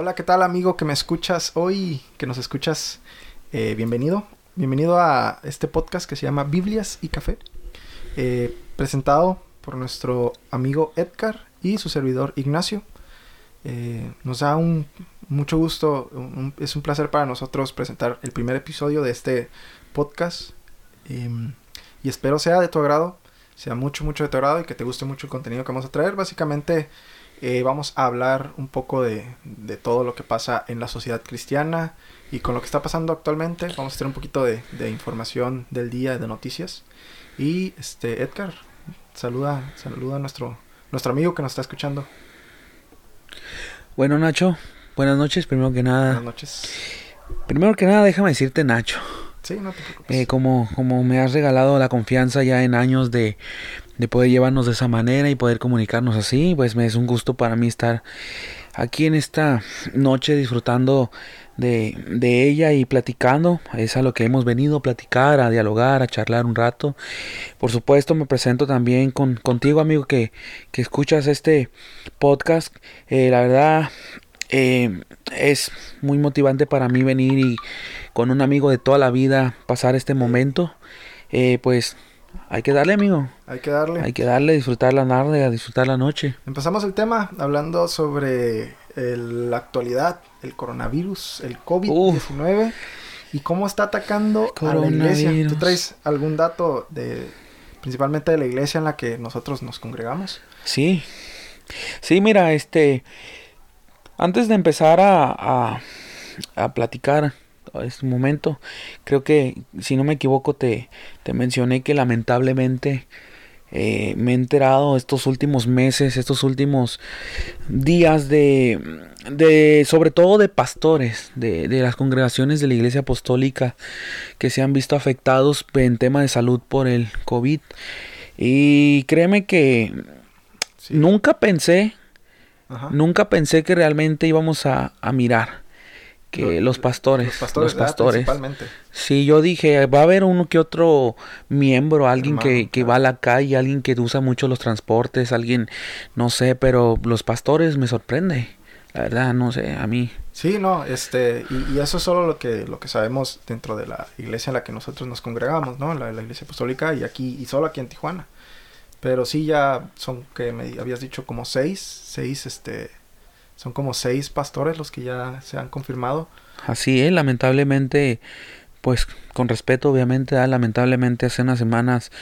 Hola, ¿qué tal amigo que me escuchas hoy? Que nos escuchas, eh, bienvenido. Bienvenido a este podcast que se llama Biblias y Café, eh, presentado por nuestro amigo Edgar y su servidor Ignacio. Eh, nos da un mucho gusto, es un placer para nosotros presentar el primer episodio de este podcast em, y espero sea de tu agrado, sea mucho, mucho de tu agrado y que te guste mucho el contenido que vamos a traer. Básicamente eh, vamos a hablar un poco de, de, todo lo que pasa en la sociedad cristiana y con lo que está pasando actualmente. Vamos a tener un poquito de, de información del día, de noticias. Y este Edgar, saluda, saluda a nuestro, nuestro amigo que nos está escuchando. Bueno, Nacho, buenas noches, primero que nada. Buenas noches. Primero que nada, déjame decirte, Nacho. Sí, no te preocupes. Eh, como, como me has regalado la confianza ya en años de, de poder llevarnos de esa manera y poder comunicarnos así, pues me es un gusto para mí estar aquí en esta noche disfrutando de, de, ella y platicando. Es a lo que hemos venido a platicar, a dialogar, a charlar un rato. Por supuesto, me presento también con, contigo, amigo, que, que escuchas este podcast. Eh, la verdad, eh, es muy motivante para mí venir y con un amigo de toda la vida pasar este momento. Eh, pues hay que darle, amigo. Hay que darle. Hay que darle, disfrutar la tarde, disfrutar la noche. Empezamos el tema hablando sobre el, la actualidad, el coronavirus, el COVID-19 y cómo está atacando a la iglesia. ¿Tú traes algún dato de principalmente de la iglesia en la que nosotros nos congregamos? Sí. Sí, mira, este antes de empezar a, a, a platicar este momento. Creo que, si no me equivoco, te, te mencioné que lamentablemente eh, me he enterado estos últimos meses, estos últimos días de, de sobre todo de pastores, de, de, las congregaciones de la Iglesia Apostólica que se han visto afectados en tema de salud por el COVID. Y créeme que sí. nunca pensé, Ajá. nunca pensé que realmente íbamos a, a mirar que los pastores, los pastores, los pastores. principalmente. Sí, yo dije, va a haber uno que otro miembro, alguien Hermano, que, que claro. va a la calle, alguien que usa mucho los transportes, alguien, no sé, pero los pastores me sorprende. La verdad, no sé, a mí. Sí, no, este, y, y, eso es solo lo que, lo que sabemos dentro de la iglesia en la que nosotros nos congregamos, ¿no? La, la iglesia apostólica y aquí, y solo aquí en Tijuana. Pero sí ya son, que me habías dicho, como seis, seis, este, son como seis pastores los que ya se han confirmado. Así es, lamentablemente, pues con respeto obviamente, ¿eh? lamentablemente hace unas semanas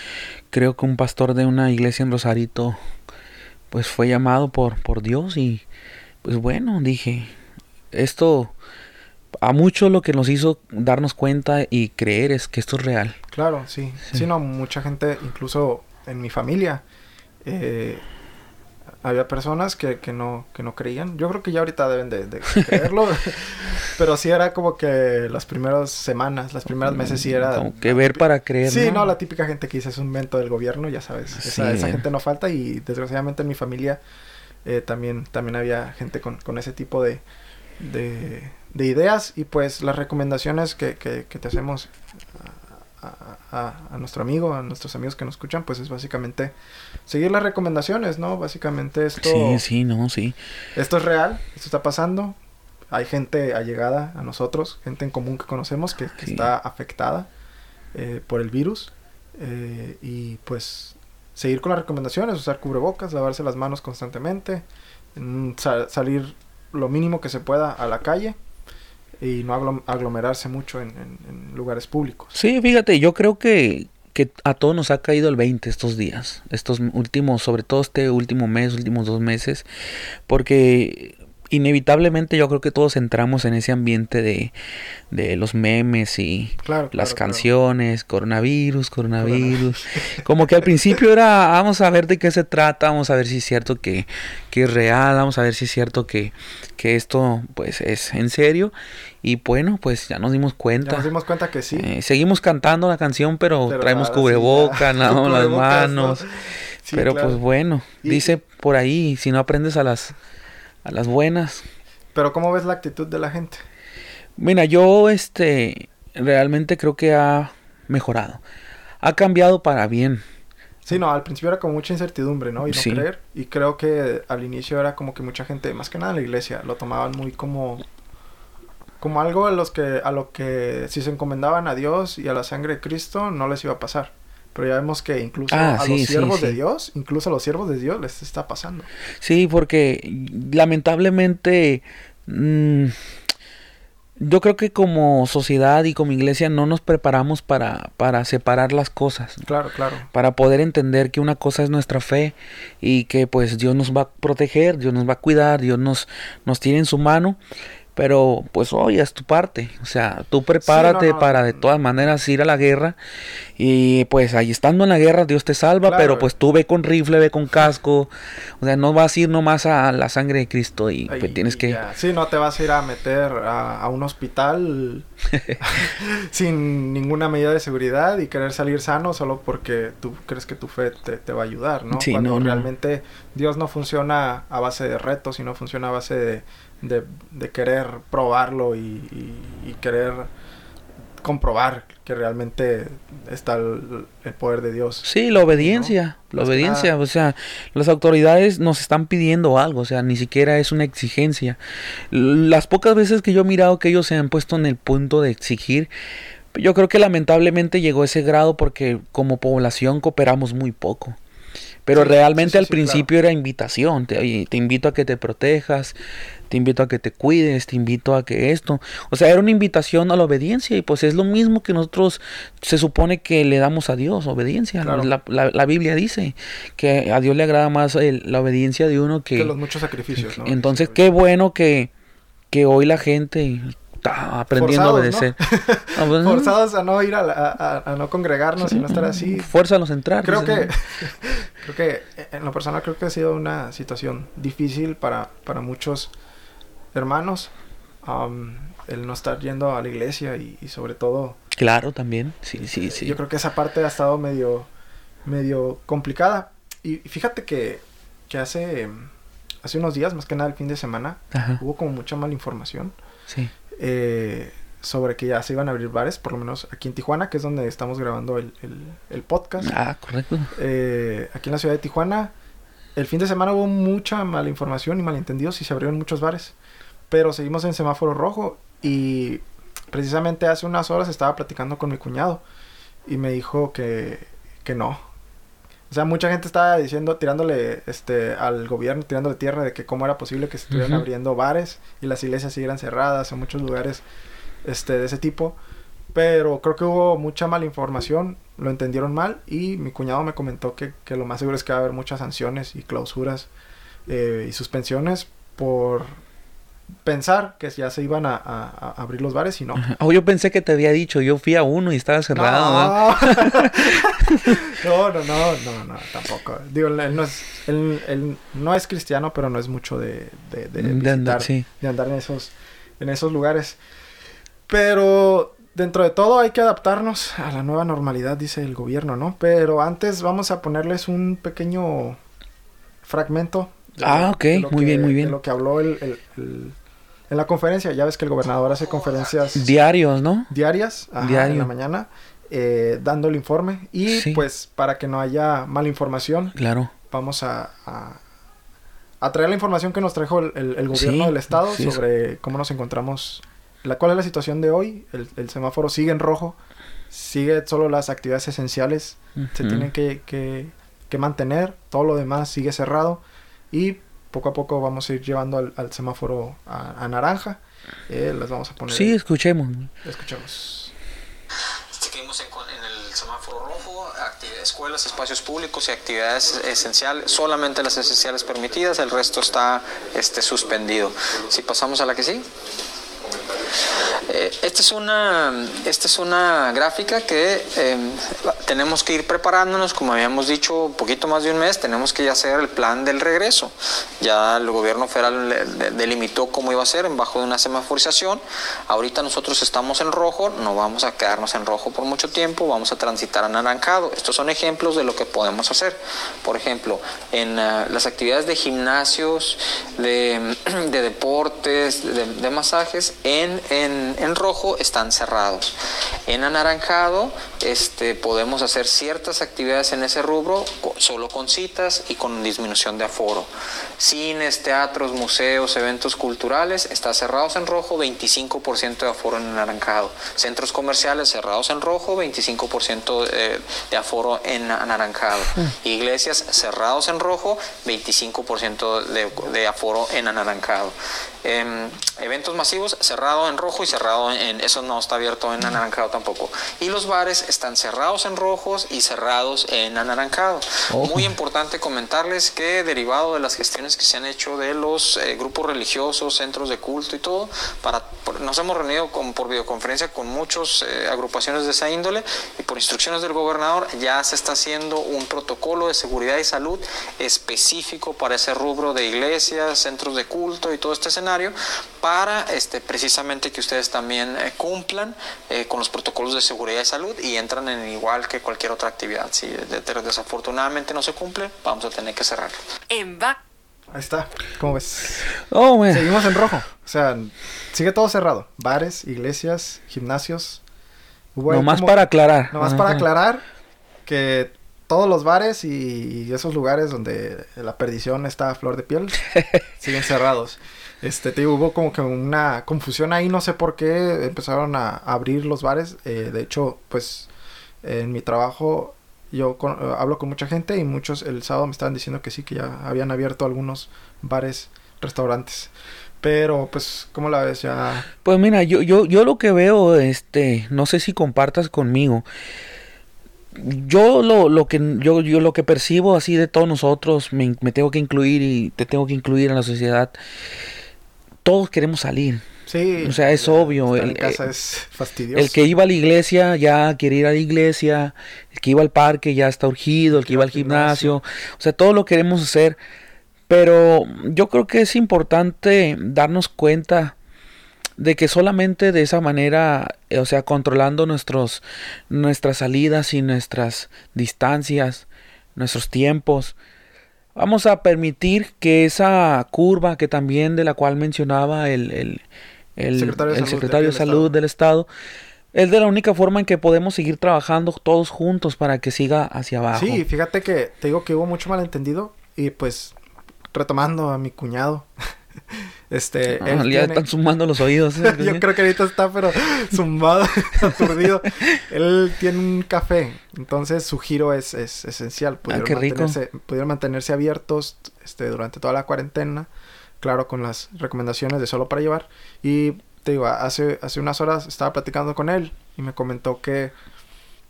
creo que un pastor de una iglesia en Rosarito pues fue llamado por, por Dios y pues bueno, dije, esto a mucho lo que nos hizo darnos cuenta y creer es que esto es real. Claro, sí. Sí, sí no, mucha gente, incluso en mi familia, eh, había personas que, que, no, que no creían. Yo creo que ya ahorita deben de, de creerlo. pero sí era como que las primeras semanas, las primeras meses sí era... Como que ver para creer. Sí, no, no la típica gente que dice es un invento del gobierno, ya sabes. Esa, sí. esa gente no falta y desgraciadamente en mi familia eh, también, también había gente con, con ese tipo de, de, de, ideas. Y pues las recomendaciones que, que, que te hacemos a, a, a, nuestro amigo, a nuestros amigos que nos escuchan, pues es básicamente seguir las recomendaciones, ¿no? Básicamente esto... Sí, sí, no, sí. Esto es real, esto está pasando. Hay gente allegada a nosotros, gente en común que conocemos que, que sí. está afectada eh, por el virus. Eh, y pues seguir con las recomendaciones, usar cubrebocas, lavarse las manos constantemente, sal salir lo mínimo que se pueda a la calle y no aglomerarse mucho en, lugares públicos. Sí, fíjate, yo creo que, que a todos nos ha caído el 20 estos días, estos últimos, sobre todo este último mes, últimos dos meses, porque inevitablemente yo creo que todos entramos en ese ambiente de, de los memes y claro, las claro, canciones, claro. coronavirus, coronavirus. Como que al principio era, vamos a ver de qué se trata, vamos a ver si es cierto que, que es real, vamos a ver si es cierto que, que esto pues es en serio. Y bueno, pues ya nos dimos cuenta. Ya nos dimos cuenta que sí. Eh, seguimos cantando la canción, pero, pero traemos cubreboca, sí, no, las manos. ¿no? Sí, pero pues bueno, y... dice por ahí, si no aprendes a las a las buenas. Pero ¿cómo ves la actitud de la gente? Mira, yo este realmente creo que ha mejorado. Ha cambiado para bien. Sí, no, al principio era como mucha incertidumbre, ¿no? Y no creer. Y creo que al inicio era como que mucha gente, más que nada en la iglesia, lo tomaban muy como como algo a los que a lo que si se encomendaban a Dios y a la sangre de Cristo no les iba a pasar. Pero ya vemos que incluso ah, a los siervos de Dios, incluso a los siervos de Dios les está pasando. Sí, porque lamentablemente mmm, yo creo que como sociedad y como iglesia no nos preparamos para, para separar las cosas. Claro, claro. Para poder entender que una cosa es nuestra fe y que pues Dios nos va a proteger, Dios nos va a cuidar, Dios nos, nos tiene en su mano pero pues oye, es tu parte. O sea, tú prepárate para de todas maneras ir a la guerra. Y pues ahí estando en la guerra Dios te salva, pero pues tú ve con rifle, ve con casco. O sea, no vas a ir nomás a la sangre de Cristo y pues tienes que... Sí, no te vas a ir a meter a, un hospital sin ninguna medida de seguridad y querer salir sano solo porque tú crees que tu fe te, va a ayudar, ¿no? Cuando realmente Dios no funciona a base de retos, sino funciona a base de de, de querer probarlo y, querer comprobar que realmente está el, poder de Dios. Sí, la obediencia, la obediencia, o sea, las autoridades nos están pidiendo algo, o sea, ni siquiera es una exigencia. Las pocas veces que yo he mirado que ellos se han puesto en el punto de exigir, yo creo que lamentablemente llegó a ese grado porque como población cooperamos muy poco. Pero realmente al principio era invitación, te, te invito a que te protejas, te invito a que te cuides, te invito a que esto, o sea, era una invitación a la obediencia y pues es lo mismo que nosotros se supone que le damos a Dios, obediencia. La, la, Biblia dice que a Dios le agrada más la obediencia de uno que, los muchos sacrificios. ¿no? Entonces, qué bueno que, que hoy la gente está aprendiendo a obedecer. Pues, Forzados a no ir a, a, no congregarnos y no estar así. Fuerza a entrar. Creo que, creo que en lo personal creo que ha sido una situación difícil para, para muchos hermanos, el no estar yendo a la iglesia y, sobre todo... Claro, también, sí, sí, sí. Yo creo que esa parte ha estado medio, medio complicada. Y fíjate que, que hace, hace unos días, más que nada el fin de semana, hubo como mucha mala información. Sí. Eh, sobre que ya se iban a abrir bares, por lo menos aquí en Tijuana, que es donde estamos grabando el, el, podcast. Ah, correcto. Eh, aquí en la ciudad de Tijuana, el fin de semana hubo mucha mala información y malentendidos y se abrieron muchos bares pero seguimos en semáforo rojo y precisamente hace unas horas estaba platicando con mi cuñado y me dijo que, que no. O sea, mucha gente estaba diciendo, tirándole este, al gobierno, tirándole tierra de que cómo era posible que se estuvieran abriendo bares y las iglesias siguieran cerradas en muchos lugares este, de ese tipo. Pero creo que hubo mucha mala información, lo entendieron mal y mi cuñado me comentó que, que lo más seguro es que va a haber muchas sanciones y clausuras eh, y suspensiones por pensar que ya se iban a, abrir los bares y no. Oh, yo pensé que te había dicho, yo fui a uno y estaba cerrado. No, no, no, no, no, tampoco. Digo, él no es, él, no es cristiano, pero no es mucho de, de, de, andar, de andar en esos, en esos lugares. Pero dentro de todo hay que adaptarnos a la nueva normalidad, dice el gobierno, ¿no? Pero antes vamos a ponerles un pequeño fragmento ah, ok, muy bien, muy bien. De lo que habló el, el, en la conferencia. Ya ves que el gobernador hace conferencias... Diarios, ¿no? Diarias, ajá, en la mañana, eh, dando el informe. Y pues para que no haya mala información, claro. vamos a, a, traer la información que nos trajo el, gobierno del estado sobre cómo nos encontramos, la, cuál es la situación de hoy. El, semáforo sigue en rojo, sigue solo las actividades esenciales, se tienen que, que, que mantener, todo lo demás sigue cerrado y poco a poco vamos a ir llevando al, semáforo a, naranja. Eh, las vamos a poner. Sí, escuchemos. Escuchemos. Seguimos en, el semáforo rojo, escuelas, espacios públicos y actividades esenciales, solamente las esenciales permitidas, el resto está este, suspendido. Si pasamos a la que sí. Eh, esta, es una, esta es una gráfica que em, tenemos que ir preparándonos, como habíamos dicho, un poquito más de un mes, tenemos que ya hacer el plan del regreso. Ya el gobierno federal delimitó cómo iba a ser en bajo de una semaforización. Ahorita nosotros estamos en rojo, no vamos a quedarnos en rojo por mucho tiempo, vamos a transitar a anaranjado. Estos son ejemplos de lo que podemos hacer. Por ejemplo, en ah, las actividades de gimnasios, de, deportes, de, masajes, en, en, en rojo están cerrados. En anaranjado este, podemos hacer ciertas actividades en ese rubro solo con citas y con disminución de aforo. Cines, teatros, museos, eventos culturales, está cerrados en rojo, 25% de aforo en anaranjado. Centros comerciales cerrados en rojo, 25% de, de aforo en anaranjado. Mm. Iglesias cerrados en rojo, 25% de, de aforo en anaranjado. Em, eventos masivos cerrado en rojo y cerrado en, eso no está abierto en anaranjado tampoco. Y los bares están cerrados en rojos y cerrados en anaranjado. Muy importante comentarles que derivado de las gestiones que se han hecho de los eh, grupos religiosos, centros de culto y todo, para, nos hemos reunido con, por videoconferencia con muchas eh, agrupaciones de esa índole y por instrucciones del gobernador ya se está haciendo un protocolo de seguridad y salud específico para ese rubro de iglesias, centros de culto y todo este escenario para este, precisamente que ustedes también eh, cumplan eh, con los protocolos de seguridad y salud y entran en igual que cualquier otra actividad. Si desafortunadamente no se cumple, vamos a tener que cerrarlo. En Ahí está. ¿Cómo ves? Oh, Seguimos en rojo. O sea, sigue todo cerrado. Bares, iglesias, gimnasios. Nomás para aclarar. Nomás para aclarar que todos los bares y esos lugares donde la perdición está a flor de piel siguen cerrados. Este, te hubo como que una confusión ahí, no sé por qué empezaron a abrir los bares. Eh, de hecho, pues en mi trabajo yo eh, hablo con mucha gente y muchos el sábado me estaban diciendo que sí, que ya habían abierto algunos bares, restaurantes. Pero, pues, ¿cómo la ves ya? Pues mira, yo, yo, yo lo que veo, este, no sé si compartas conmigo. Yo lo, lo que yo, yo lo que percibo así de todos nosotros, me tengo que incluir y te tengo que incluir en la sociedad todos queremos salir. Sí. O sea, es obvio. El, casa es fastidioso. El que iba a la iglesia ya quiere ir a la iglesia. El que iba al parque ya está urgido. El que iba al gimnasio. O sea, todo lo queremos hacer. Pero yo creo que es importante darnos cuenta de que solamente de esa manera, o sea, controlando nuestros, nuestras salidas y nuestras distancias, nuestros tiempos, Vamos a permitir que esa curva que también de la cual mencionaba el, el, el secretario de Salud, del, Estado, es de la única forma en que podemos seguir trabajando todos juntos para que siga hacia abajo. Sí, fíjate que te digo que hubo mucho malentendido y pues retomando a mi cuñado, este, ah, ya están sumando los oídos. ¿eh? Yo creo que ahorita está, pero zumbado, aturdido. él tiene un café, entonces su giro es, es esencial. Pudieron, ah, qué rico. Mantenerse, pudieron mantenerse abiertos este, durante toda la cuarentena, claro, con las recomendaciones de solo para llevar. Y te digo, hace, hace unas horas estaba platicando con él y me comentó que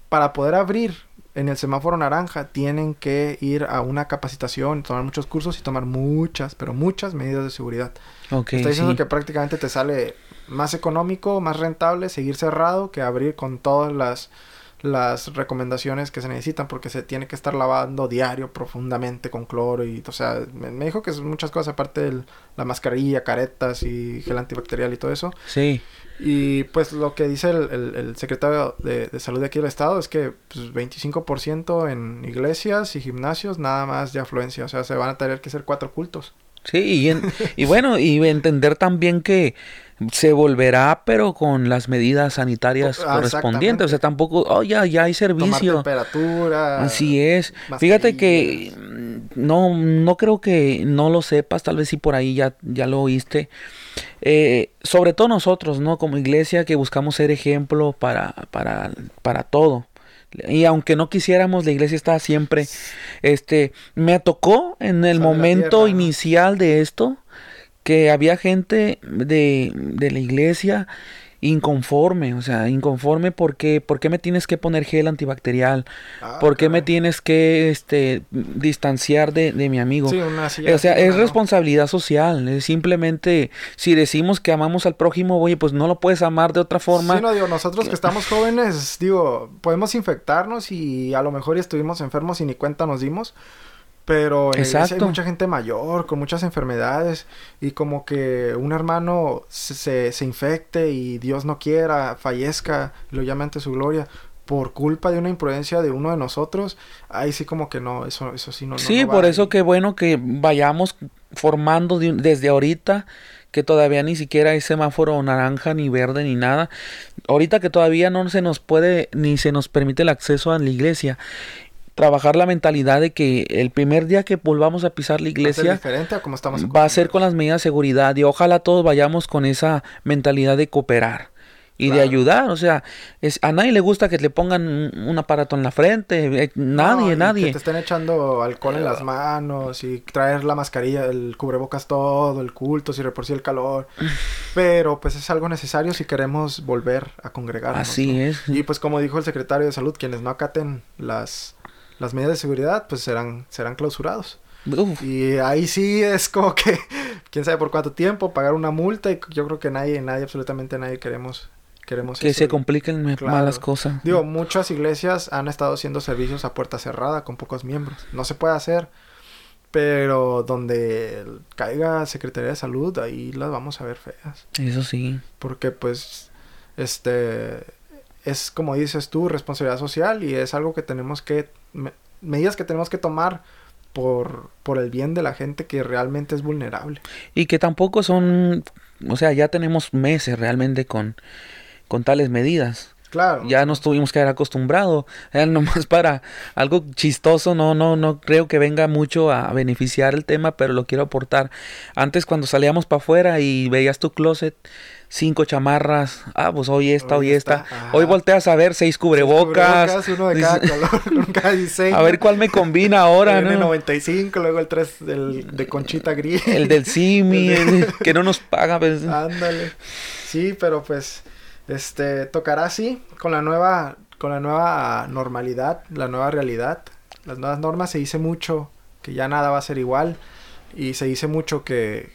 para poder abrir en el semáforo naranja tienen que ir a una capacitación, tomar muchos cursos y tomar muchas, pero muchas medidas de seguridad. Okay, Está diciendo que prácticamente te sale más económico, más rentable seguir cerrado que abrir con todas las las recomendaciones que se necesitan porque se tiene que estar lavando diario profundamente con cloro y o sea me, dijo que son muchas cosas aparte de la mascarilla caretas y gel antibacterial y todo eso. Sí. Y pues lo que dice el, el, secretario de, de, salud de aquí del estado es que pues, 25% en iglesias y gimnasios nada más de afluencia o sea se van a tener que hacer cuatro cultos sí y, y bueno y entender también que se volverá, pero con las medidas sanitarias ah, correspondientes. O sea, tampoco, oh, ya, ya hay servicio. Tomar temperatura. Así es. Fíjate que mm, no, no creo que no lo sepas, tal vez sí por ahí ya, ya lo oíste. Eh, sobre todo nosotros, ¿no? Como iglesia que buscamos ser ejemplo para, para, para todo. Y aunque no quisiéramos, la iglesia está siempre. Este, me tocó en el momento inicial de esto que había gente de, de la iglesia inconforme, o sea, inconforme porque ¿por qué me tienes que poner gel antibacterial? Ah, ¿Por qué me tienes que este distanciar de, de mi amigo? o sea, es responsabilidad social, es simplemente si decimos que amamos al prójimo, oye, pues no lo puedes amar de otra forma. Sí, no, digo, nosotros que estamos jóvenes, digo, podemos infectarnos y a lo mejor estuvimos enfermos y ni cuenta nos dimos, pero en hay mucha gente mayor, con muchas enfermedades, y como que un hermano se, se, infecte y Dios no quiera, fallezca, lo llame ante su gloria, por culpa de una imprudencia de uno de nosotros, ahí sí como que no, eso, eso sí no. Sí, por eso que bueno que vayamos formando desde ahorita que todavía ni siquiera hay semáforo naranja, ni verde, ni nada. Ahorita que todavía no se nos puede, ni se nos permite el acceso a la iglesia. Trabajar la mentalidad de que el primer día que volvamos a pisar la Va a ser iglesia diferente a como estamos va a ser con las medidas de seguridad y ojalá todos vayamos con esa mentalidad de cooperar y de ayudar, o sea, es, a nadie le gusta que le pongan un, aparato en la frente, eh, nadie, No, nadie. Que te estén echando alcohol en las manos y traer la mascarilla, el cubrebocas todo, el culto, si por sí el calor. Pero pues es algo necesario si queremos volver a congregarnos. Así ¿no? es. Y pues como dijo el secretario de salud, quienes no acaten las, las medidas de seguridad, pues serán, serán clausurados. Uf, Y ahí sí es como que, quién sabe por cuánto tiempo, pagar una multa y yo creo que nadie, nadie, absolutamente nadie queremos, queremos que eso. se compliquen Claro. malas cosas. Digo, muchas iglesias han estado haciendo servicios a puerta cerrada con pocos miembros. No se puede hacer, pero donde caiga Secretaría de Salud, ahí las vamos a ver feas. Eso sí. Porque pues, este, es como dices tú, responsabilidad social y es algo que tenemos que, me- medidas que tenemos que tomar por, por el bien de la gente que realmente es vulnerable. Y que tampoco son, o sea, ya tenemos meses realmente con, con tales medidas. Claro. Ya nos tuvimos que haber acostumbrado. Era nomás para algo chistoso, no, no, no creo que venga mucho a beneficiar el tema, pero lo quiero aportar. Antes cuando salíamos para afuera y veías tu closet, cinco chamarras, ah, pues hoy esta, Hoy hoy esta. Hoy volteas a ver seis cubrebocas. Cubrebocas, uno de cada color, cada diseño. a ver cuál me combina ahora, el ¿no? N95, luego el 3 del, de Conchita Gris. El del Simi, El de- que no nos paga. pues. Ándale. Sí, pero pues este tocará así con la nueva con la nueva normalidad, la nueva realidad. Las nuevas normas se dice mucho que ya nada va a ser igual y se dice mucho que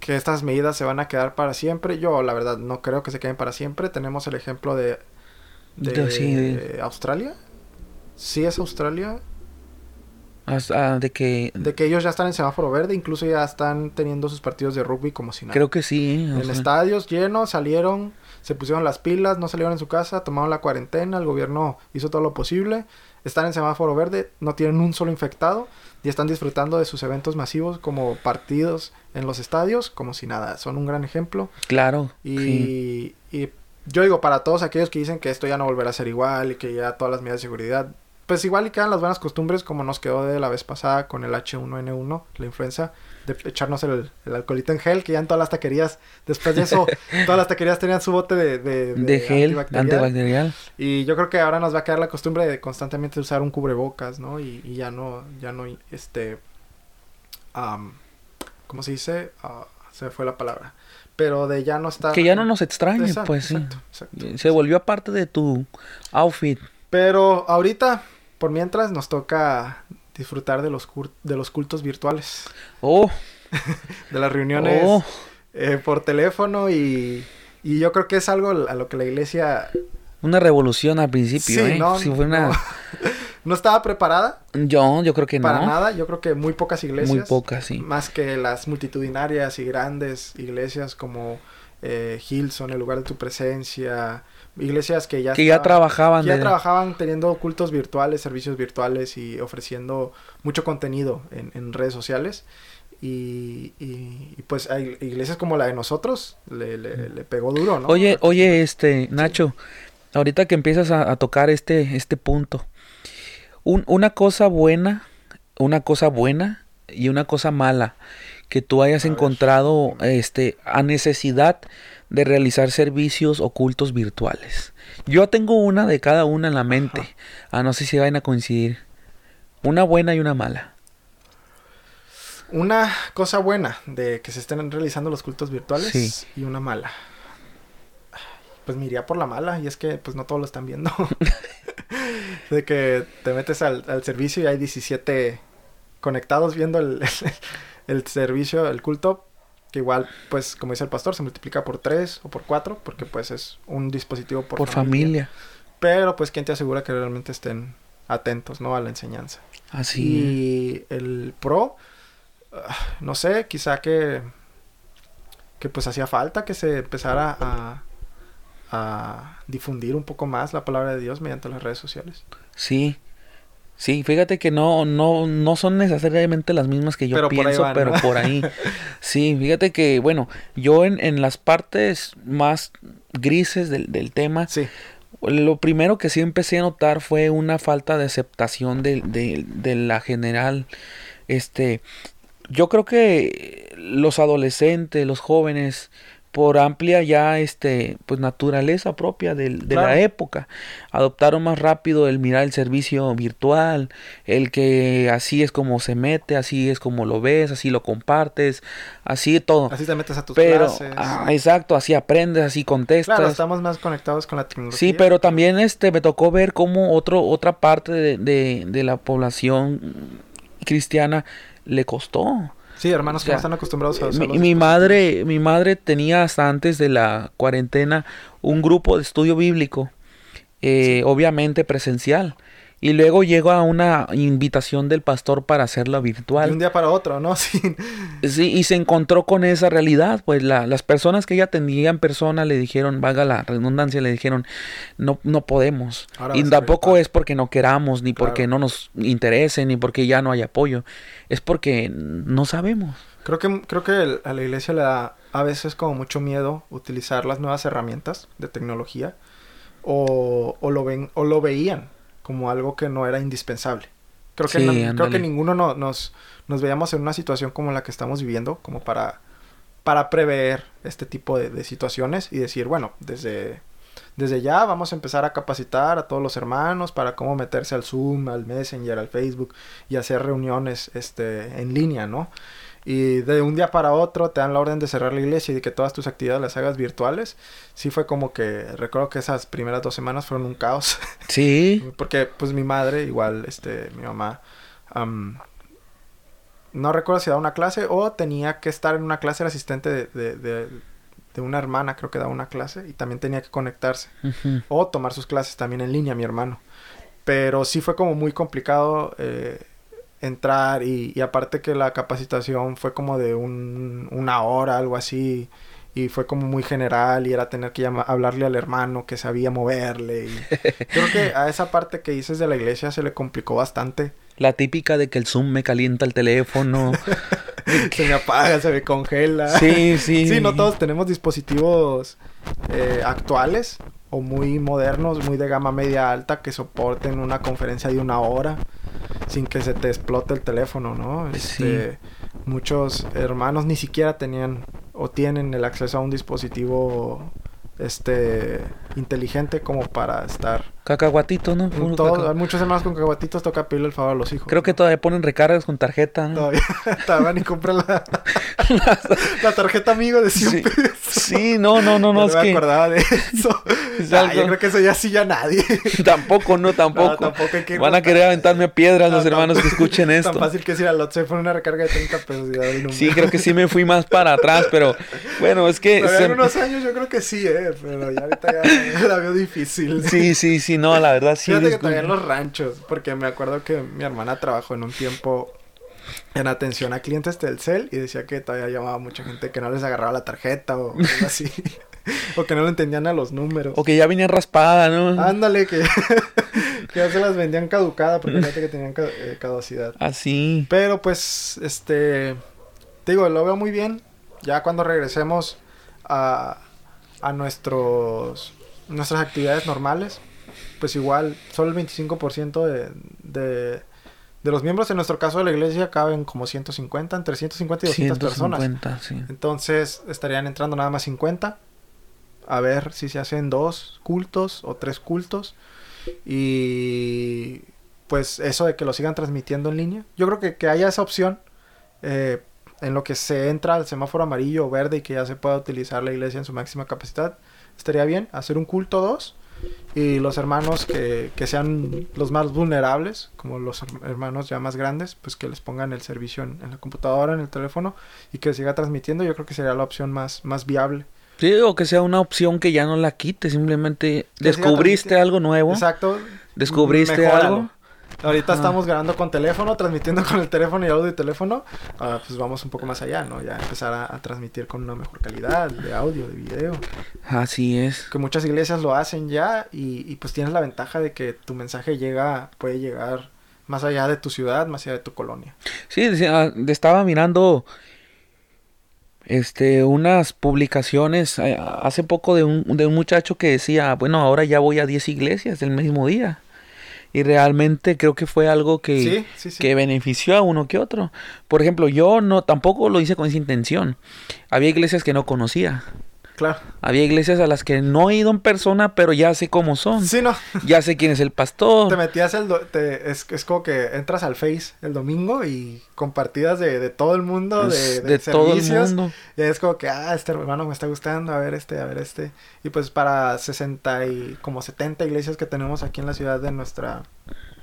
que estas medidas se van a quedar para siempre. Yo la verdad no creo que se queden para siempre. Tenemos el ejemplo de de, De- sí, de- Australia. Sí es Australia. Hasta de que De que ellos ya están en semáforo verde, incluso ya están teniendo sus partidos de rugby como si nada. creo que sí. o En sea, estadios llenos, salieron, se pusieron las pilas, no salieron en su casa, tomaron la cuarentena, el gobierno hizo todo lo posible, están en semáforo verde, no tienen un solo infectado y están disfrutando de sus eventos masivos como partidos en los estadios, como si nada, son un gran ejemplo. Claro. Y, sí. y yo digo, para todos aquellos que dicen que esto ya no volverá a ser igual y que ya todas las medidas de seguridad, pues igual y quedan las buenas costumbres como nos quedó de la vez pasada con el H1N1, la influenza, de echarnos el, el alcoholito en gel, que ya en todas las taquerías, después de eso, todas las taquerías tenían su bote de, de, De gel antibacterial. antibacterial. Y yo creo que ahora nos va a quedar la costumbre de constantemente usar un cubrebocas, ¿no? Y, y ya no, ya no, este, ¿cómo se dice? Ah, se me fue la palabra. Pero de ya no estar... Que ya no nos extrañe, Exacto, pues sí. exacto. Se volvió parte de tu outfit. Pero ahorita, por mientras, nos toca disfrutar de los, de los cultos virtuales, Oh, de las reuniones oh. eh, por teléfono y, y yo creo que es algo a lo que la iglesia Una revolución al principio, Sí, ¿eh? no, Sí, fue una... no. no estaba preparada Yo, yo creo que para no. nada. Yo creo que muy pocas iglesias. Muy pocas, sí. Más que las multitudinarias y grandes iglesias como eh, Hillsong, el lugar de tu presencia. Iglesias que ya, Que ya trabajaban. que ya de- trabajaban teniendo cultos virtuales, servicios virtuales y ofreciendo mucho contenido en, en redes sociales. Y, y- y, pues hay iglesias como la de nosotros le, le- le pegó duro, ¿no? Oye, oye, este, Nacho, ahorita que empiezas a, a tocar este, este punto, un- una cosa buena, una cosa buena y una cosa mala que tú hayas A ver, encontrado, este, a necesidad de realizar servicios ocultos virtuales. Yo tengo una de cada una en la mente. Ah, no sé si vayan a coincidir. Una buena y una mala. Una cosa buena de que se estén realizando los cultos virtuales Sí. y una mala. Pues me iría por la mala, y es que pues no todos lo están viendo. de que te metes al, al servicio y hay 17 conectados viendo el, el servicio, el culto, que igual, pues como dice el pastor, se multiplica por 3 o por 4, porque pues es un dispositivo por, Por, familia. Pero pues quién te asegura que realmente estén atentos, ¿no? A la enseñanza. Así. Y el Pro, ah, no sé, quizá que, que pues hacía falta que se empezara a, a difundir un poco más la palabra de Dios mediante las redes sociales. Sí. Sí, fíjate que no, no, no son necesariamente las mismas que yo Pero por ahí pienso, van, pero ¿no? por ahí. Sí, fíjate que, bueno, yo en, en las partes más grises del, del tema, Sí. lo primero que sí empecé a notar fue una falta de aceptación de, de, de la general. Este, yo creo que los adolescentes, los jóvenes, por amplia ya este pues naturaleza propia del- de, Claro. la época adoptaron más rápido el mirar el servicio virtual el que así es como se mete así es como lo ves así lo compartes así todo Así te metes a tus pero clases. ah, exacto así aprendes así contestas claro, estamos más conectados con la tecnología. Sí, pero también este me tocó ver cómo otro, otra parte de, de, de la población cristiana le costó. Sí, hermanos que O sea, no están acostumbrados a Mi, madre, mi madre tenía hasta antes de la cuarentena un grupo de estudio bíblico, eh, obviamente presencial. Y luego llegó a una invitación del pastor para hacerlo De un virtual. día para otro, ¿no? Sí. Sí, y se encontró con esa realidad. Pues la- las personas que ella atendía en persona le dijeron, valga la redundancia, le dijeron, no, no podemos. Ahora y tampoco virtual. es porque no queramos, ni porque no nos interese, ni porque ya no hay apoyo. Es porque no sabemos. Creo que, creo que a la iglesia le da a veces como mucho miedo utilizar las nuevas herramientas de tecnología o, o lo ven o lo veían como algo que no era indispensable. Creo que, Sí, no- creo que ninguno no- nos, nos veíamos en una situación como la que estamos viviendo, como para, para prever este tipo de, de situaciones y decir, bueno, desde, desde ya vamos a empezar a capacitar a todos los hermanos para cómo meterse al Zoom, al Messenger, al Facebook y hacer reuniones este, en línea, ¿no? Y de un día para otro te dan la orden de cerrar la iglesia y de que todas tus actividades las hagas virtuales. Sí fue como que recuerdo que esas primeras dos semanas fueron un caos. Sí, Porque pues mi madre, igual, este, mi mamá, am, no recuerdo si daba una clase o tenía que estar en una clase, era asistente de, de, de- de una hermana, creo que daba una clase, y también tenía que conectarse. O tomar sus clases también en línea, mi hermano. Pero sí fue como muy complicado eh, entrar y, y aparte que la capacitación fue como de un- una hora, algo así. Y fue como muy general y era tener que llama- hablarle al hermano que sabía moverle. Y creo que a esa parte que dices de la iglesia se le complicó bastante. la típica de que el Zoom me calienta el teléfono. se me apaga, se me congela. Sí, sí. Sí, no todos tenemos dispositivos eh, actuales o muy modernos, muy de gama media alta que soporten una conferencia de una hora sin que se te explote el teléfono, ¿no? Este, Muchos hermanos ni siquiera tenían o tienen el acceso a un dispositivo este inteligente como para estar Cacahuatito, ¿no? Muchos hermanos con caguatitos toca pedirle el favor a los hijos Creo que todavía ponen recargas con tarjeta. ¿no? todavía todavía ni compran la, la tarjeta amigo de 100 Sí, pesos sí, no, no, no, no, no es me que acordaba de eso. Es Ah, yo creo que eso ya sí ya nadie. tampoco, no, tampoco. No, tampoco hay que Van a querer aventarme piedras los No, hermanos que escuchen esto. Tan fácil que es ir al Lotse por una recarga de 30 pesos y. Sí, creo que sí me fui más para atrás, pero bueno, es que... Se- en unos años yo creo que sí, eh, pero ya ahorita ya la veo difícil. Sí, sí, sí, no, la verdad sí. Fíjate que todavía en los ranchos, porque me acuerdo que mi hermana trabajó en un tiempo en atención a clientes del CEL y decía que todavía llamaba mucha gente que no les agarraba la tarjeta o algo así. o que no le entendían a los números. O que ya venía raspada, ¿no? Ándale, que, que ya se las vendían caducada porque fíjate que tenían eh, caducidad. Así. Pero pues, este, te digo, lo veo muy bien. Ya cuando regresemos a, a nuestros, nuestras actividades normales, pues igual, solo el 25% de, de, de los miembros, en nuestro caso de la iglesia, caben como 150, entre 150 y 200 personas. 150, sí. Entonces estarían entrando nada más 50. A ver si se hacen dos cultos o tres cultos. Y pues eso de que lo sigan transmitiendo en línea. Yo creo que, que haya esa opción eh, en lo que se entra al semáforo amarillo o verde y que ya se pueda utilizar la iglesia en su máxima capacidad. Estaría bien hacer un culto o dos. Y los hermanos que, que sean los más vulnerables, como los her- hermanos ya más grandes, pues que les pongan el servicio en, en la computadora, en el teléfono y que siga transmitiendo. Yo creo que sería la opción más, más viable. Sí, o que sea una opción que ya no la quite, simplemente Que descubriste algo nuevo. Exacto. ¿Descubriste algo? Ahorita Ajá. estamos grabando con teléfono, transmitiendo con el teléfono y audio y teléfono. Ah, pues vamos un poco más allá, ¿no? Ya empezar a, a transmitir con una mejor calidad de audio, de video. Así es. Que muchas iglesias lo hacen ya y, y pues tienes la ventaja de que tu mensaje llega, puede llegar más allá de tu ciudad, más allá de tu colonia. Sí, decía, estaba mirando este unas publicaciones eh, hace poco de un, de un muchacho que decía, bueno, ahora ya voy a 10 iglesias el mismo día. Y realmente creo que fue algo que, Sí, sí, sí. que benefició a uno que otro. Por ejemplo, yo no tampoco lo hice con esa intención. Había iglesias que no conocía. Claro. Había iglesias a las que no he ido en persona, pero ya sé cómo son. Sí, no. Ya sé quién es el pastor. Te metías el... do- te- es, es como que entras al Face el domingo y compartidas de, de todo el mundo, de, de, de todo el servicios. mundo. Y es como que, ah, este hermano me está gustando, a ver este, a ver este. Y pues para 60 y como 70 iglesias que tenemos aquí en la ciudad de nuestra,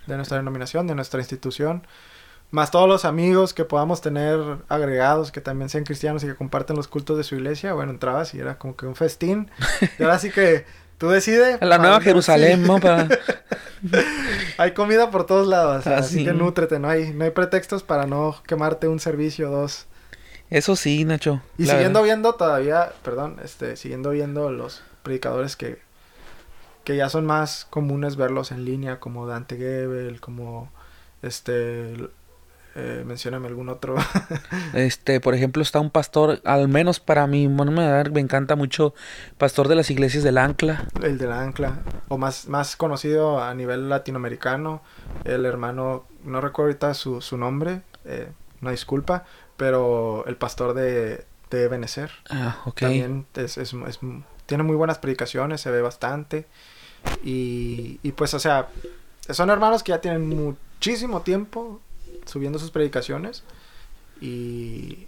de nuestra denominación, de nuestra institución, más todos los amigos que podamos tener agregados que también sean cristianos y que comparten los cultos de su iglesia, bueno, entrabas y era como que un festín. Y ahora sí que tú decides. A la Nueva dónde- Jerusalén, sí. ¿no? Pa- Hay comida por todos lados, Ah, así sí. que nútrete, no hay, no hay pretextos para no quemarte un servicio o dos. Eso sí, Nacho. Y siguiendo verdad. viendo todavía, perdón, este, siguiendo viendo los predicadores que, que ya son más comunes verlos en línea, como Dante Gebel, como este, eh, mencióname algún otro. Este, por ejemplo, está un pastor, al menos para mí, bueno, me, encanta mucho, pastor de las iglesias del Ancla. el de la ancla, o más, más conocido a nivel latinoamericano, el hermano, no recuerdo ahorita su, su nombre, eh, una disculpa, pero el pastor de, de Benecer. Ah, ok. También es, es- es- tiene muy buenas predicaciones, se ve bastante. Y, y pues, o sea, son hermanos que ya tienen muchísimo tiempo subiendo sus predicaciones. Y,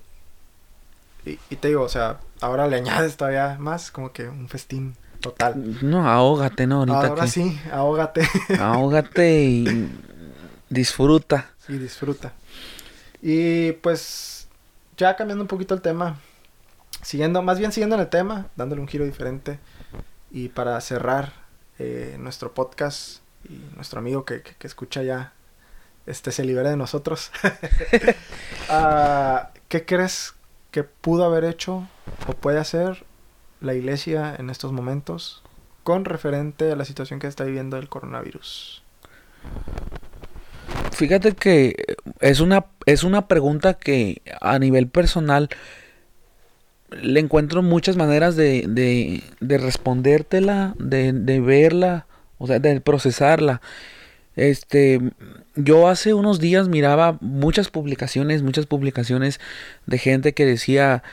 y, y te digo, o sea, ahora le añades todavía más, como que un festín total. No, ahógate, ¿no? Ahorita Ahora que- sí, ahógate Ahógate y disfruta. y disfruta. Y pues, ya cambiando un poquito el tema, siguiendo, más bien siguiendo en el tema, dándole un giro diferente. Y para cerrar eh, nuestro podcast y nuestro amigo que, que- que escucha ya, este se libere de nosotros. Ah, ¿Qué crees que pudo haber hecho o puede hacer la iglesia en estos momentos con referente a la situación que está viviendo el coronavirus? Fíjate que es una, es una pregunta que a nivel personal le encuentro muchas maneras de, de, de respondértela, de, de verla, o sea, de procesarla. Este, yo hace unos días miraba muchas publicaciones, muchas publicaciones de gente que decía,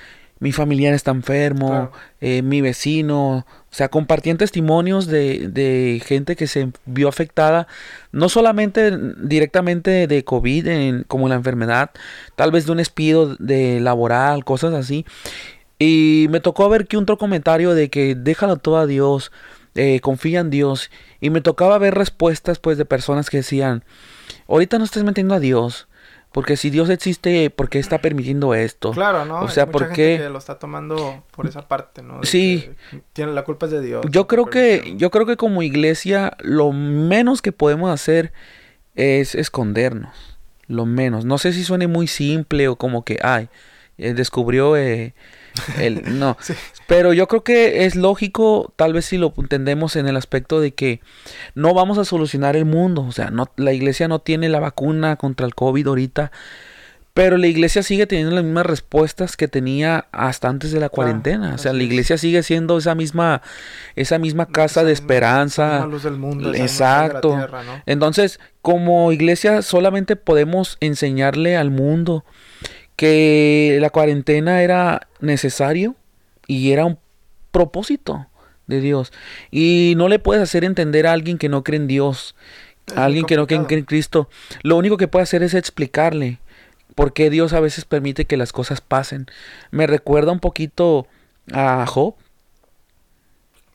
mi familiar está enfermo, Claro. eh, mi vecino, o sea, compartían testimonios de, de gente que se vio afectada, no solamente directamente de COVID, en- como la enfermedad, tal vez de un despido de laboral, cosas así. Y me tocó ver que un otro comentario de que déjalo todo a Dios, eh, confía en Dios. Y me tocaba ver respuestas pues de personas que decían, ahorita no estés metiendo a Dios, porque si Dios existe, ¿por qué está permitiendo esto? Claro, ¿no? O sea, mucha ¿por gente qué? que lo está tomando por esa parte, ¿no? De Sí. Tiene la culpa es de Dios. Yo creo que, yo creo que como iglesia lo menos que podemos hacer es escondernos. Lo menos. No sé si suene muy simple o como que, ay, eh, descubrió eh, el... No. Sí. Pero yo creo que es lógico, tal vez si lo entendemos en el aspecto de que no vamos a solucionar el mundo. O sea, no, la iglesia no tiene la vacuna contra el COVID ahorita. Pero la iglesia sigue teniendo las mismas respuestas que tenía hasta antes de la cuarentena. O sea, la es. iglesia sigue siendo esa misma, esa misma casa Esa de esperanza. misma luz del mundo, luz de la Exacto. tierra, ¿no? Entonces, como iglesia solamente podemos enseñarle al mundo que la cuarentena era necesario y era un propósito de Dios. Y no le puedes hacer entender a alguien que no cree en Dios, a alguien que no cree en Cristo. Lo único que puede hacer es explicarle por qué Dios a veces permite que las cosas pasen. Me recuerda un poquito a Job.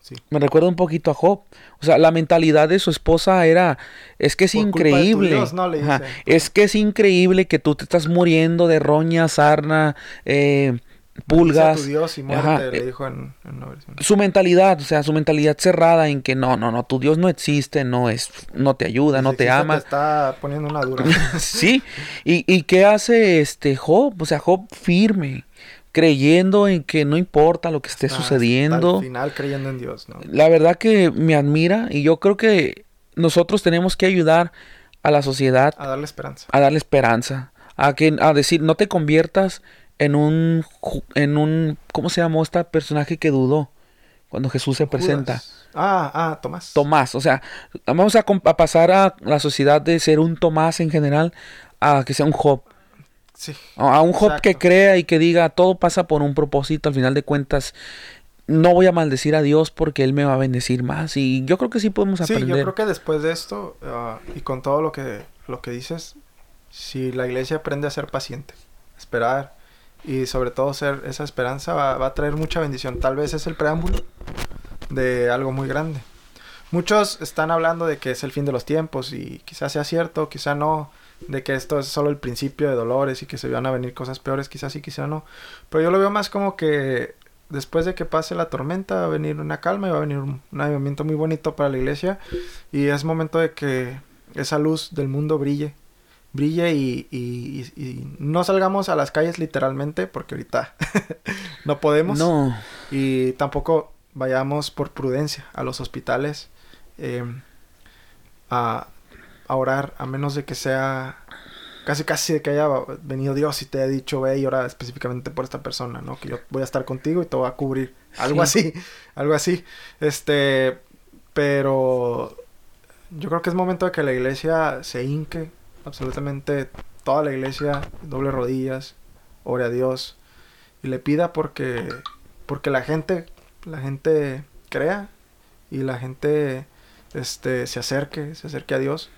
Sí. Me recuerda un poquito a Job. O sea, la mentalidad de su esposa era, es que es Por increíble. Dios, ¿no? Le Ajá, dice. Es que es increíble que tú te estás muriendo de roña, sarna, eh, pulgas. tu Dios y muerte, Ajá, le eh, dijo en, en una versión. Su mentalidad, o sea, su mentalidad cerrada en que no, no, no, tu Dios no existe, no es, no te ayuda, no te ama. Te está poniendo una dura. sí, y, y qué hace este Job, o sea, Job firme, creyendo en que no importa lo que esté Hasta sucediendo. Al final creyendo en Dios, ¿no? La verdad que me admira y yo creo que nosotros tenemos que ayudar a la sociedad A darle esperanza. a darle esperanza, a que a decir no te conviertas en un en un ¿cómo se llamó este personaje que dudó cuando Jesús se presenta? Ah, ah, Tomás. Tomás, o sea, vamos a, a pasar a la sociedad de ser un Tomás en general a que sea un Job, Sí. a un Job que crea y que diga todo pasa por un propósito, al final de cuentas no voy a maldecir a Dios porque él me va a bendecir más y yo creo que sí podemos Sí, aprender. yo creo que después de esto ah, y con todo lo que, lo que dices, si la iglesia aprende a ser paciente, esperar y sobre todo ser esa esperanza va, va a traer mucha bendición. Tal vez es el preámbulo de algo muy grande. Muchos están hablando de que es el fin de los tiempos y quizás sea cierto, quizá no, de que esto es solo el principio de dolores y que se van a venir cosas peores, quizás sí, quizá no. Pero yo lo veo más como que después de que pase la tormenta va a venir una calma y va a venir un, un avivamiento muy bonito para la iglesia. Y es momento de que esa luz del mundo brille, brille y, y- y- y no salgamos a las calles literalmente porque ahorita no podemos. No, y tampoco vayamos por prudencia a los hospitales eh, a, a orar a menos de que sea casi casi de que haya venido Dios y te haya dicho ve y ora específicamente por esta persona no que yo voy a estar contigo y te voy a cubrir. Algo Sí. así algo así. Este pero yo creo que es momento de que la iglesia se hinque absolutamente toda la iglesia doble rodillas ore a Dios y le pida porque porque la gente la gente crea y la gente este se acerque se acerque a Dios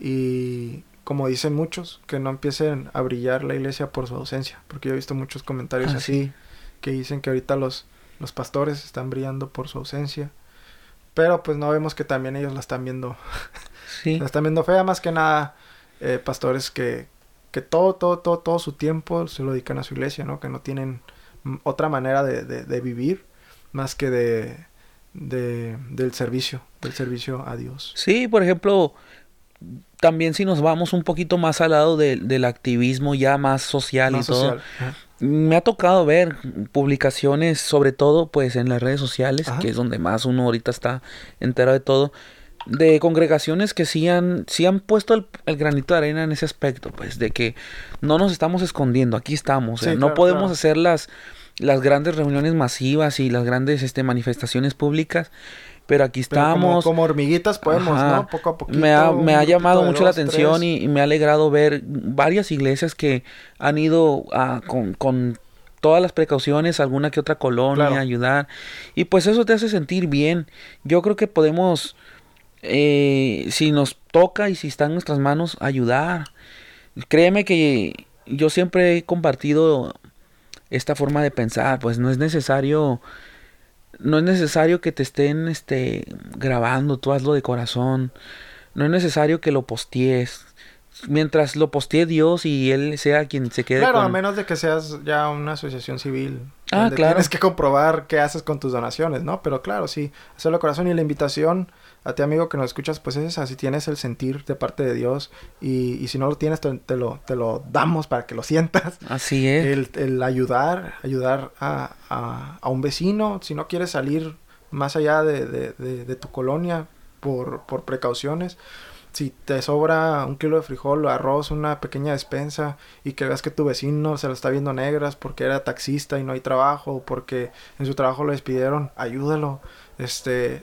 y como dicen muchos que no empiecen a brillar la iglesia por su ausencia porque yo he visto muchos comentarios Ah, así sí. que dicen que ahorita los los pastores están brillando por su ausencia pero pues no vemos que también ellos la están viendo sí. la están viendo fea más que nada eh, pastores que, que todo, todo, todo, todo su tiempo se lo dedican a su iglesia, ¿no? Que no tienen otra manera de, de- de vivir más que de, de- del servicio, del servicio a Dios. Sí, por ejemplo, también si nos vamos un poquito más al lado de- del activismo ya más social Más y todo, social. Me ha tocado ver publicaciones, sobre todo pues en las redes sociales, Ajá. que es donde más uno ahorita está enterado de todo, de congregaciones que sí han, sí han puesto el, el granito de arena en ese aspecto, pues de que no nos estamos escondiendo, aquí estamos, o sea, Sí, no podemos claro. hacer las, las grandes reuniones masivas y las grandes este, manifestaciones públicas, pero aquí Pero estamos. como hormiguitas podemos, Ajá. ¿no? Poco a poquito. Me ha, me llamado mucho la atención y, y me ha alegrado ver varias iglesias que han ido con, con todas las precauciones, alguna que otra colonia, Claro. ayudar. Y pues eso te hace sentir bien. Yo creo que podemos, eh, si nos toca y si está en nuestras manos, ayudar. Créeme que yo siempre he compartido esta forma de pensar, pues no es necesario no es necesario que te estén este grabando, tú hazlo de corazón. No es necesario que lo postees. Mientras lo postee Dios y él sea quien se quede Claro, con a menos de que seas ya una asociación civil. Ah, donde claro. Tienes que comprobar qué haces con tus donaciones, ¿no? Pero claro, sí, hacerlo corazón y la invitación a ti, amigo, que nos escuchas, pues es esa. Si tienes el sentir de parte de Dios y, y si no lo tienes, te, te lo, te lo damos para que lo sientas. Así es. El, el ayudar, ayudar a, a, a un vecino, si no quieres salir más allá de, de, de- de tu colonia por, por precauciones, si te sobra un kilo de frijol o arroz, una pequeña despensa y que veas que tu vecino se lo está viendo negras porque era taxista y no hay trabajo o porque en su trabajo lo despidieron, ayúdalo. Este,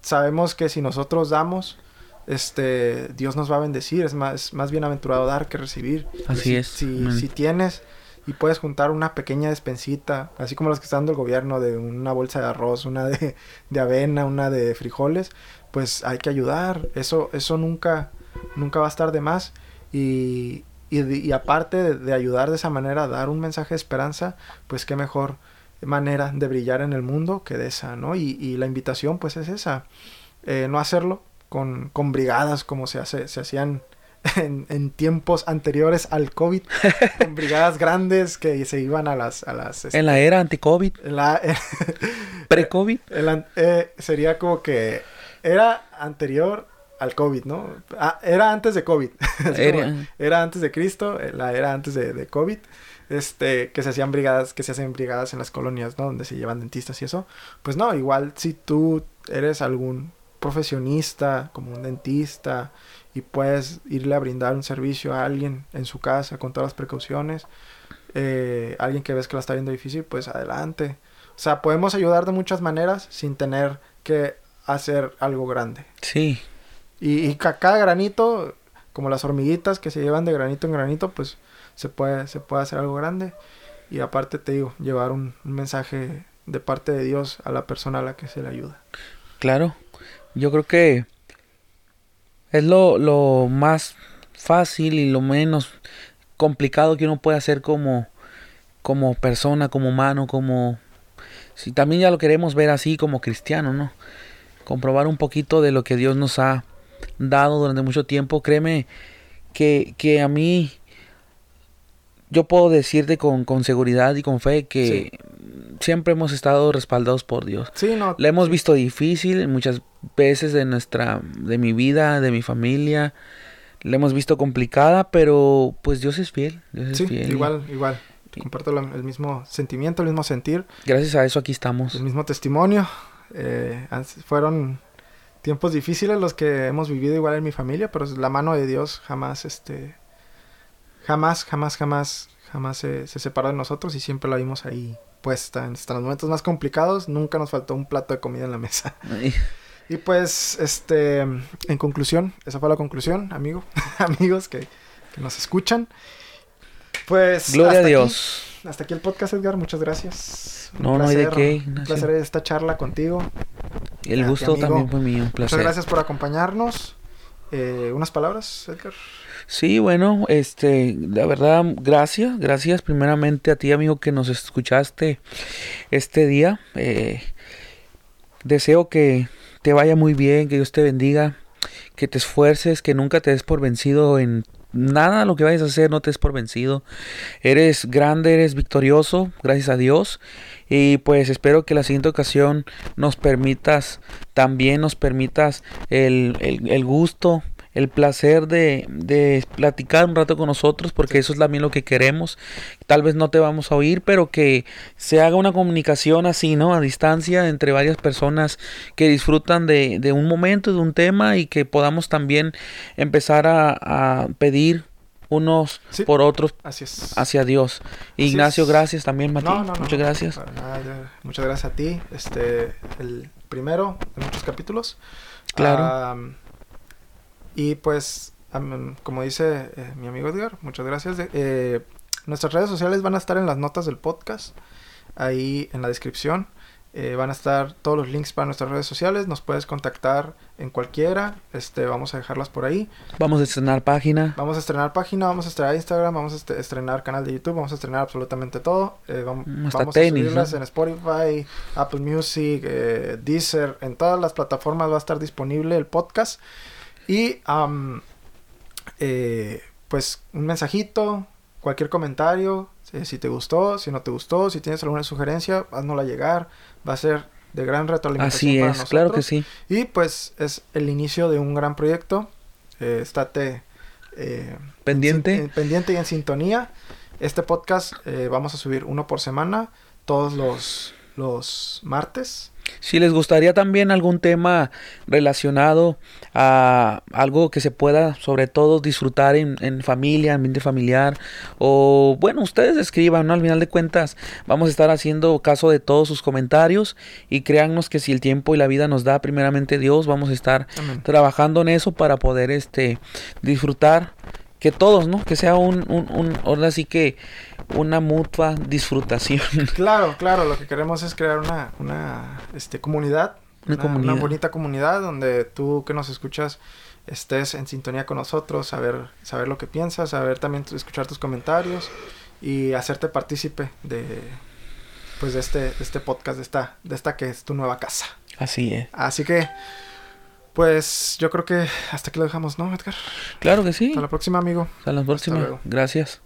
sabemos que si nosotros damos, este, Dios nos va a bendecir, es más, más bienaventurado dar que recibir. Así Si- es, Si, si tienes y puedes juntar una pequeña despensita, así como las que está dando el gobierno, de una bolsa de arroz, una de, de avena, una de frijoles, pues hay que ayudar. Eso, eso nunca, nunca va a estar de más. Y, y, aparte de, de ayudar de esa manera, dar un mensaje de esperanza, pues qué mejor manera de brillar en el mundo que de esa, ¿no? Y, y la invitación pues es esa, eh, no hacerlo con, con brigadas como se, hace, se hacían en, en tiempos anteriores al COVID, con brigadas grandes que se iban a las... A las este, En la era anti-COVID, la- pre-COVID. eh, sería como que era anterior al COVID, ¿no? Ah, era antes de COVID. Era- antes de Cristo, eh, la era antes de, de COVID. Este, que se hacían brigadas, que se hacen brigadas en las colonias, ¿no? Donde se llevan dentistas y eso. Pues no, igual si tú eres algún profesionista, como un dentista, y puedes irle a brindar un servicio a alguien en su casa con todas las precauciones, eh, alguien que ves que la está viendo difícil, pues adelante. O sea, podemos ayudar de muchas maneras sin tener que hacer algo grande. Sí. Y, y ca- cada granito, como las hormiguitas que se llevan de granito en granito, pues se puede, se puede hacer algo grande. Y aparte te digo, llevar un, un mensaje de parte de Dios a la persona a la que se le ayuda. Claro, yo creo que es lo, lo más fácil y lo menos complicado que uno puede hacer como, como persona, como humano, como... Si también ya lo queremos ver así como cristiano, ¿no? Comprobar un poquito de lo que Dios nos ha dado durante mucho tiempo. Créeme que, que a mí yo puedo decirte con, con seguridad y con fe que siempre hemos estado respaldados por Dios. Sí, no. La hemos visto difícil muchas veces de nuestra, de mi vida, de mi familia. La hemos visto complicada, pero pues Dios es fiel. Dios es Sí, fiel. igual, igual. Comparto el mismo sentimiento, el mismo sentir, Gracias a eso aquí estamos. el mismo testimonio. Eh, fueron tiempos difíciles los que hemos vivido igual en mi familia, pero la mano de Dios jamás, este, jamás, jamás, jamás, jamás se, se separó de nosotros y siempre la vimos ahí puesta. En hasta los momentos más complicados nunca nos faltó un plato de comida en la mesa. Ay, Y pues, este, en conclusión, esa fue la conclusión, amigo, amigos que, que nos escuchan. Pues, Gloria a Dios. Aquí, hasta aquí el podcast, Edgar. Muchas gracias. Un No, no hay de placer, qué, Un placer esta charla contigo. El ti, gusto también fue mío, un Muchas placer. gracias por acompañarnos. Eh, unas palabras, Edgar. Sí, bueno, este, la verdad, gracias, gracias primeramente a ti, amigo, que nos escuchaste este día. Eh, deseo que te vaya muy bien, que Dios te bendiga, que te esfuerces, que nunca te des por vencido en nada lo que vayas a hacer, no te des por vencido. Eres grande, eres victorioso, gracias a Dios. Y pues espero que la siguiente ocasión nos permitas, también nos permitas el, el, el gusto, el placer de, de platicar un rato con nosotros, porque eso es también lo que queremos. Tal vez no te vamos a oír, pero que se haga una comunicación así, ¿no? A distancia entre varias personas que disfrutan de, de un momento, de un tema y que podamos también empezar a, a pedir unos Sí. por otros Así es. hacia Dios. Ignacio, es. gracias también, Mati. No, no, no, Muchas gracias. nada. Muchas gracias a ti. Este, el primero de muchos capítulos. Claro. Y pues, como dice eh, mi amigo Edgar, muchas gracias. De- eh, nuestras redes sociales van a estar en las notas del podcast, ahí en la descripción. Eh, van a estar todos los links para nuestras redes sociales. Nos puedes contactar en cualquiera. Este, vamos a dejarlas por ahí. Vamos a estrenar página. Vamos a estrenar página, vamos a estrenar Instagram, vamos a estrenar canal de YouTube, vamos a estrenar absolutamente todo. Eh, vam- Mm, vamos tenis, a subirlas ¿no? en Spotify, Apple Music, eh, Deezer, en todas las plataformas va a estar disponible el podcast. Y am, eh, pues un mensajito, cualquier comentario, si, si te gustó, si no te gustó, si tienes alguna sugerencia, haznosla llegar. Va a ser de gran retroalimentación Así para es, claro que nosotros. sí. Y pues es el inicio de un gran proyecto. Eh, estate eh, Pendiente. en en- pendiente y en sintonía. Este podcast eh, vamos a subir uno por semana, todos los, los martes. Si les gustaría también algún tema relacionado a algo que se pueda sobre todo disfrutar en, en familia, ambiente familiar o bueno, ustedes escriban, ¿no? Al final de cuentas vamos a estar haciendo caso de todos sus comentarios y créannos que si el tiempo y la vida nos da primeramente Dios, vamos a estar Amén. trabajando en eso para poder este disfrutar que todos, ¿no? Que sea un, un, un ahora sí que una mutua disfrutación. Claro, claro, lo que queremos es crear una, una este, comunidad, Una una, comunidad. una bonita comunidad donde tú que nos escuchas estés en sintonía con nosotros, saber, saber lo que piensas, saber también escuchar tus comentarios y hacerte partícipe de pues de este, de este podcast, de esta, de esta que es tu nueva casa. Así es. Así que, pues yo creo que hasta aquí lo dejamos, ¿no, Edgar? Claro que sí. Hasta la próxima, amigo. Hasta la próxima. luego. Gracias.